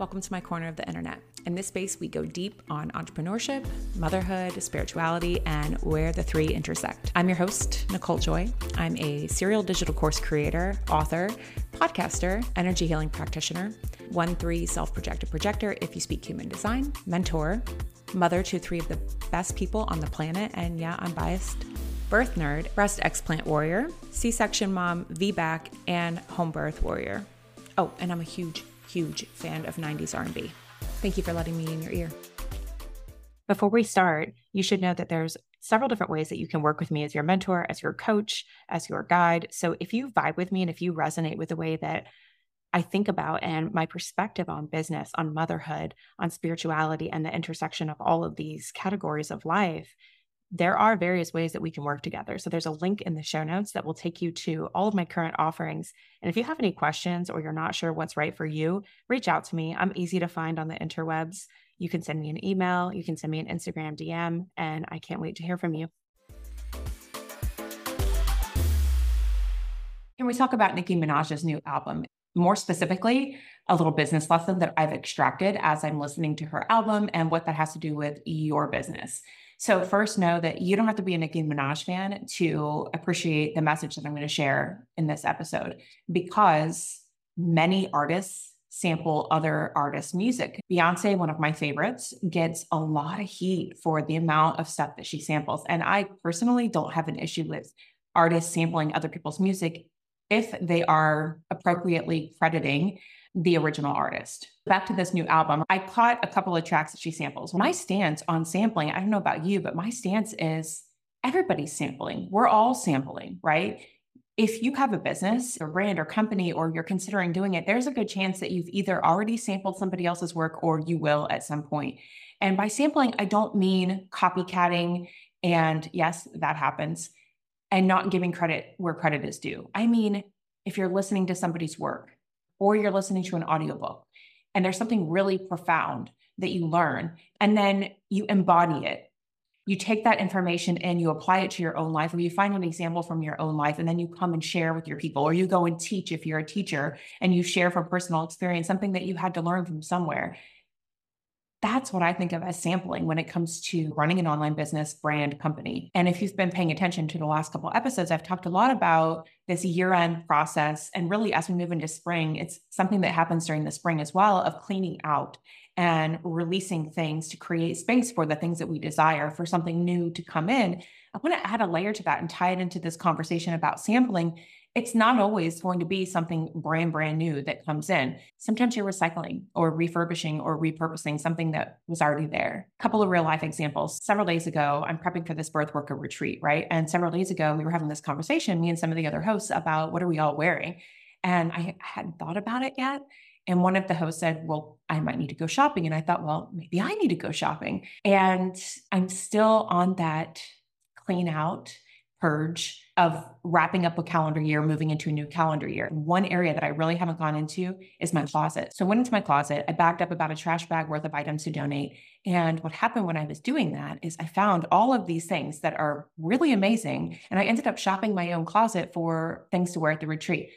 Welcome to my corner of the internet. In this space, we go deep on entrepreneurship, motherhood, spirituality, and where the three intersect. I'm your host, Nichole Joy. I'm a serial digital course creator, author, podcaster, energy healing practitioner, 1 3 self projected projector if you speak human design, mentor, mother to three of the best people on the planet, and yeah, I'm biased birth nerd, breast explant warrior, C section mom, VBAC, and home birth warrior. Oh, and I'm a huge huge fan of 90s R&B. Thank you for letting me in your ear. Before we start, you should know that there's several different ways that you can work with me as your mentor, as your coach, as your guide. So if you vibe with me and if you resonate with the way that I think about and my perspective on business, on motherhood, on spirituality, and the intersection of all of these categories of life, there are various ways that we can work together. So there's a link in the show notes that will take you to all of my current offerings. And if you have any questions or you're not sure what's right for you, reach out to me. I'm easy to find on the interwebs. You can send me an email, you can send me an Instagram DM, and I can't wait to hear from you. Can we talk about Nicki Minaj's new album? More specifically, a little business lesson that I've extracted as I'm listening to her album and what that has to do with your business. So, first, know that you don't have to be a Nicki Minaj fan to appreciate the message that I'm going to share in this episode because many artists sample other artists' music. Beyonce, one of my favorites, gets a lot of heat for the amount of stuff that she samples. And I personally don't have an issue with artists sampling other people's music if they are appropriately crediting the original artist. Back to this new album, I caught a couple of tracks that she samples. My stance on sampling, I don't know about you, but my stance is everybody's sampling. We're all sampling, right? If you have a business or brand or company or you're considering doing it, there's a good chance that you've either already sampled somebody else's work or you will at some point. And by sampling, I don't mean copycatting. And yes, that happens. And not giving credit where credit is due. I mean, if you're listening to somebody's work, or you're listening to an audiobook and there's something really profound that you learn and then you embody it. You take that information and you apply it to your own life or you find an example from your own life and then you come and share with your people or you go and teach if you're a teacher and you share from personal experience something that you had to learn from somewhere that's what I think of as sampling when it comes to running an online business brand company. And if you've been paying attention to the last couple episodes, I've talked a lot about this year end process. And really, as we move into spring, it's something that happens during the spring as well of cleaning out and releasing things to create space for the things that we desire for something new to come in. I want to add a layer to that and tie it into this conversation about sampling it's not always going to be something brand brand new that comes in. Sometimes you're recycling or refurbishing or repurposing something that was already there. A couple of real life examples. Several days ago i'm prepping for this birth worker retreat right? And several days ago we were having this conversation me and some of the other hosts about what are we all wearing? And i hadn't thought about it yet. And one of the hosts said, Well, I might need to go shopping. And I thought, Well, maybe I need to go shopping. And I'm still on that clean out purge of wrapping up a calendar year, moving into a new calendar year. One area that I really haven't gone into is my closet. So I went into my closet, I backed up about a trash bag worth of items to donate. And what happened when I was doing that is I found all of these things that are really amazing. And I ended up shopping my own closet for things to wear at the retreat.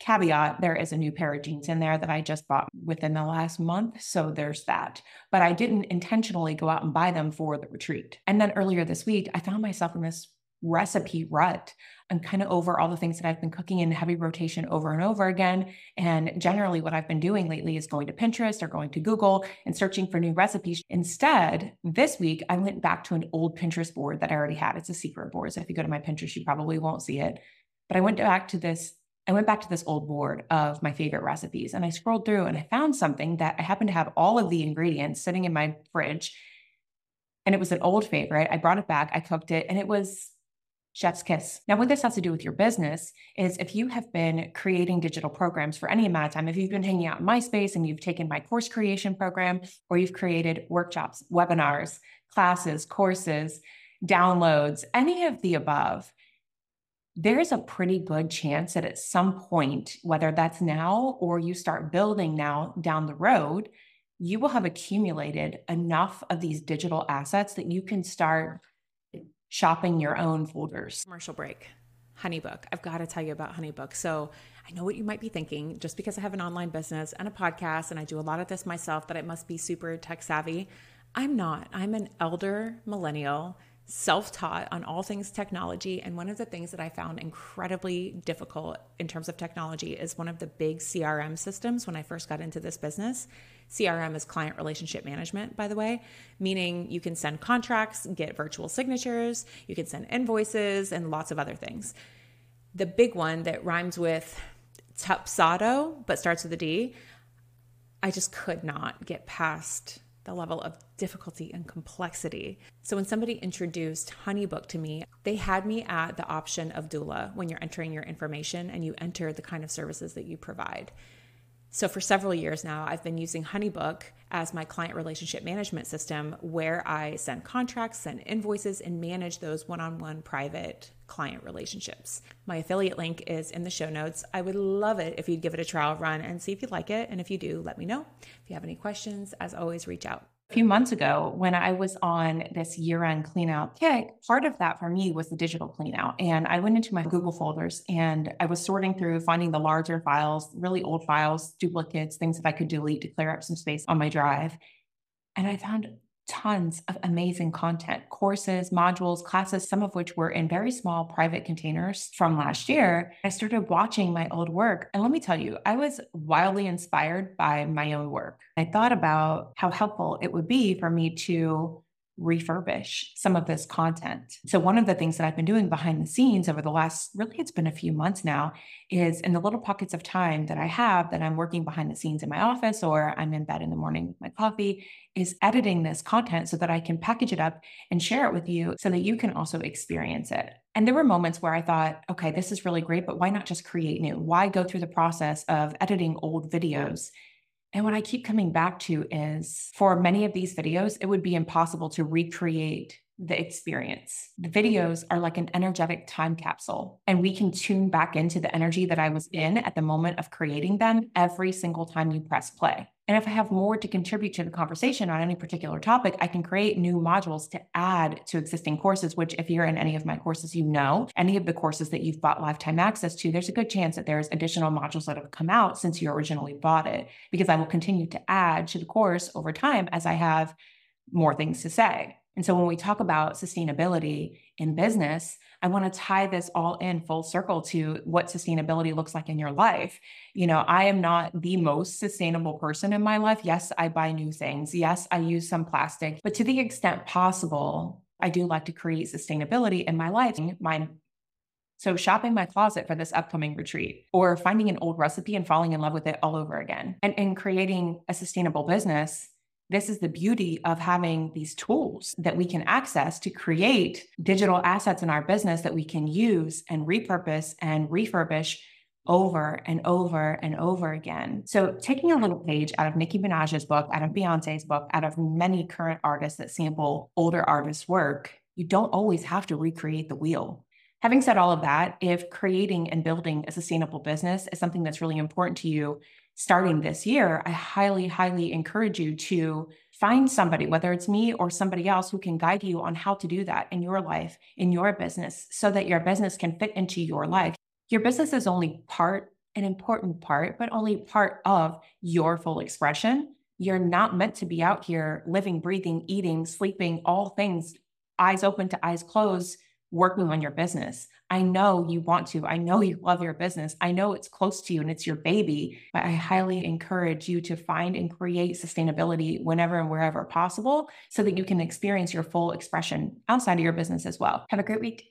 Caveat, there is a new pair of jeans in there that I just bought within the last month. So there's that. But I didn't intentionally go out and buy them for the retreat. And then earlier this week, I found myself in this recipe rut. I'm kind of over all the things that I've been cooking in heavy rotation over and over again. And generally, what I've been doing lately is going to Pinterest or going to Google and searching for new recipes. Instead, this week, I went back to an old Pinterest board that I already had. It's a secret board. So if you go to my Pinterest, you probably won't see it. But I went back to this. I went back to this old board of my favorite recipes and I scrolled through and I found something that I happened to have all of the ingredients sitting in my fridge. And it was an old favorite. I brought it back, I cooked it, and it was Chef's kiss. Now, what this has to do with your business is if you have been creating digital programs for any amount of time, if you've been hanging out in my space and you've taken my course creation program, or you've created workshops, webinars, classes, courses, downloads, any of the above, there's a pretty good chance that at some point, whether that's now or you start building now down the road, you will have accumulated enough of these digital assets that you can start shopping your own folders. Commercial break. Honeybook. I've got to tell you about Honeybook. So, I know what you might be thinking just because I have an online business and a podcast and I do a lot of this myself that I must be super tech savvy. I'm not. I'm an elder millennial self taught on all things technology. And one of the things that I found incredibly difficult in terms of technology is one of the big CRM systems when I first got into this business. CRM is client relationship management, by the way, meaning you can send contracts, get virtual signatures, you can send invoices, and lots of other things. The big one that rhymes with Tupsado, but starts with a D, I just could not get past the level of difficulty and complexity. So when somebody introduced Honeybook to me, they had me at the option of doula when you're entering your information and you enter the kind of services that you provide. So for several years now, I've been using Honeybook as my client relationship management system where I send contracts, send invoices, and manage those one on one private client relationships. My affiliate link is in the show notes. I would love it if you'd give it a trial run and see if you like it. And if you do, let me know. If you have any questions, as always, reach out. A few months ago, when I was on this year end clean out kick, part of that for me was the digital clean out. And I went into my Google folders and I was sorting through, finding the larger files, really old files, duplicates, things that I could delete to clear up some space on my drive. And I found tons of amazing content, courses, modules, classes, some of which were in very small private containers from last year. I started watching my old work. And let me tell you, I was wildly inspired by my own work. I thought about how helpful it would be for me to refurbish some of this content. So, one of the things that I've been doing behind the scenes over the last really, it's been a few months now, is in the little pockets of time that I have that I'm working behind the scenes in my office or I'm in bed in the morning with my coffee, is editing this content so that I can package it up and share it with you so that you can also experience it. And there were moments where I thought, okay, this is really great, but why not just create new? Why go through the process of editing old videos? And what I keep coming back to is for many of these videos, it would be impossible to recreate the experience. The videos are like an energetic time capsule, and we can tune back into the energy that I was in at the moment of creating them every single time you press play. And if I have more to contribute to the conversation on any particular topic, I can create new modules to add to existing courses, which, if you're in any of my courses, you know, any of the courses that you've bought lifetime access to, there's a good chance that there's additional modules that have come out since you originally bought it, because I will continue to add to the course over time as I have more things to say. And so when we talk about sustainability in business, I want to tie this all in full circle to what sustainability looks like in your life. You know, I am not the most sustainable person in my life. Yes, I buy new things. Yes, I use some plastic, but to the extent possible, I do like to create sustainability in my life. My so, shopping my closet for this upcoming retreat, or finding an old recipe and falling in love with it all over again, and, and creating a sustainable business this is the beauty of having these tools that we can access to create digital assets in our business that we can use and repurpose and refurbish over and over and over again. So, taking a little page out of Nicki Minaj's book, out of Beyonce's book, out of many current artists that sample older artists' work, you don't always have to recreate the wheel. Having said all of that, if creating and building a sustainable business is something that's really important to you, starting this year, I highly, highly encourage you to find somebody, whether it's me or somebody else, who can guide you on how to do that in your life, in your business, so that your business can fit into your life. Your business is only part, an important part, but only part of your full expression. You're not meant to be out here living, breathing, eating, sleeping, all things, eyes open to eyes closed, working on your business. I know you want to. I know you love your business. I know it's close to you and it's your baby, but I highly encourage you to find and create sustainability whenever and wherever possible so that you can experience your full expression outside of your business as well. Have a great week.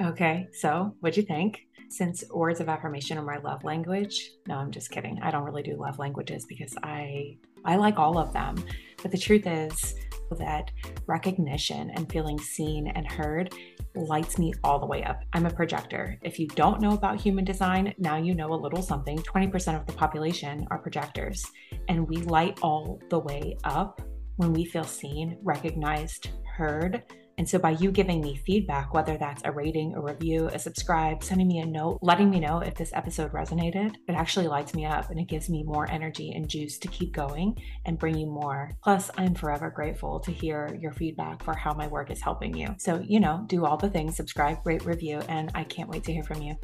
Okay, so what'd you think? Since words of affirmation are my love language, no, I'm just kidding. I don't really do love languages because I I like all of them. But the truth is, that recognition and feeling seen and heard lights me all the way up. I'm a projector. If you don't know about human design, now you know a little something. 20% of the population are projectors, and we light all the way up when we feel seen, recognized, heard, And so by you giving me feedback, whether that's a rating, a review, a subscribe, sending me a note, letting me know if this episode resonated, it actually lights me up and it gives me more energy and juice to keep going and bring you more. Plus, I'm forever grateful to hear your feedback for how my work is helping you. So, you know, do all the things, subscribe, rate, review, and I can't wait to hear from you.